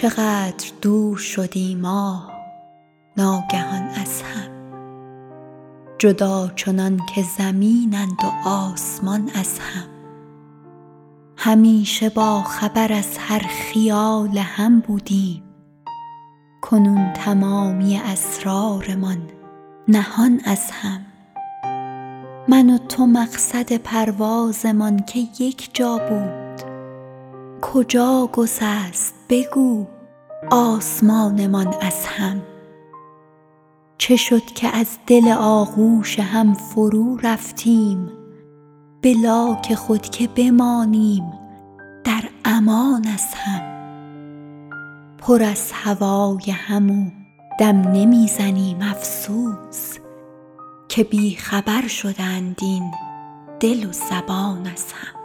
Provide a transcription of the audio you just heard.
چقدر دور شدیم آه ناگهان از هم. جدا چنان که زمینند و آسمان از هم. همیشه با خبر از هر خیال هم بودیم. کنون تمامی اسرارمان نهان از هم. من و تو مقصد پروازمان که یک جا بود. کجا گسست؟ بگو. آسمانمان از هم. چه شد که از دل آغوش هم فرو رفتیم؟ به لاک خود که بمانیم در امان از هم. پر از هوای هم و دم نمی زنیم افسوس که بی خبر شدند این دل و زبان از هم.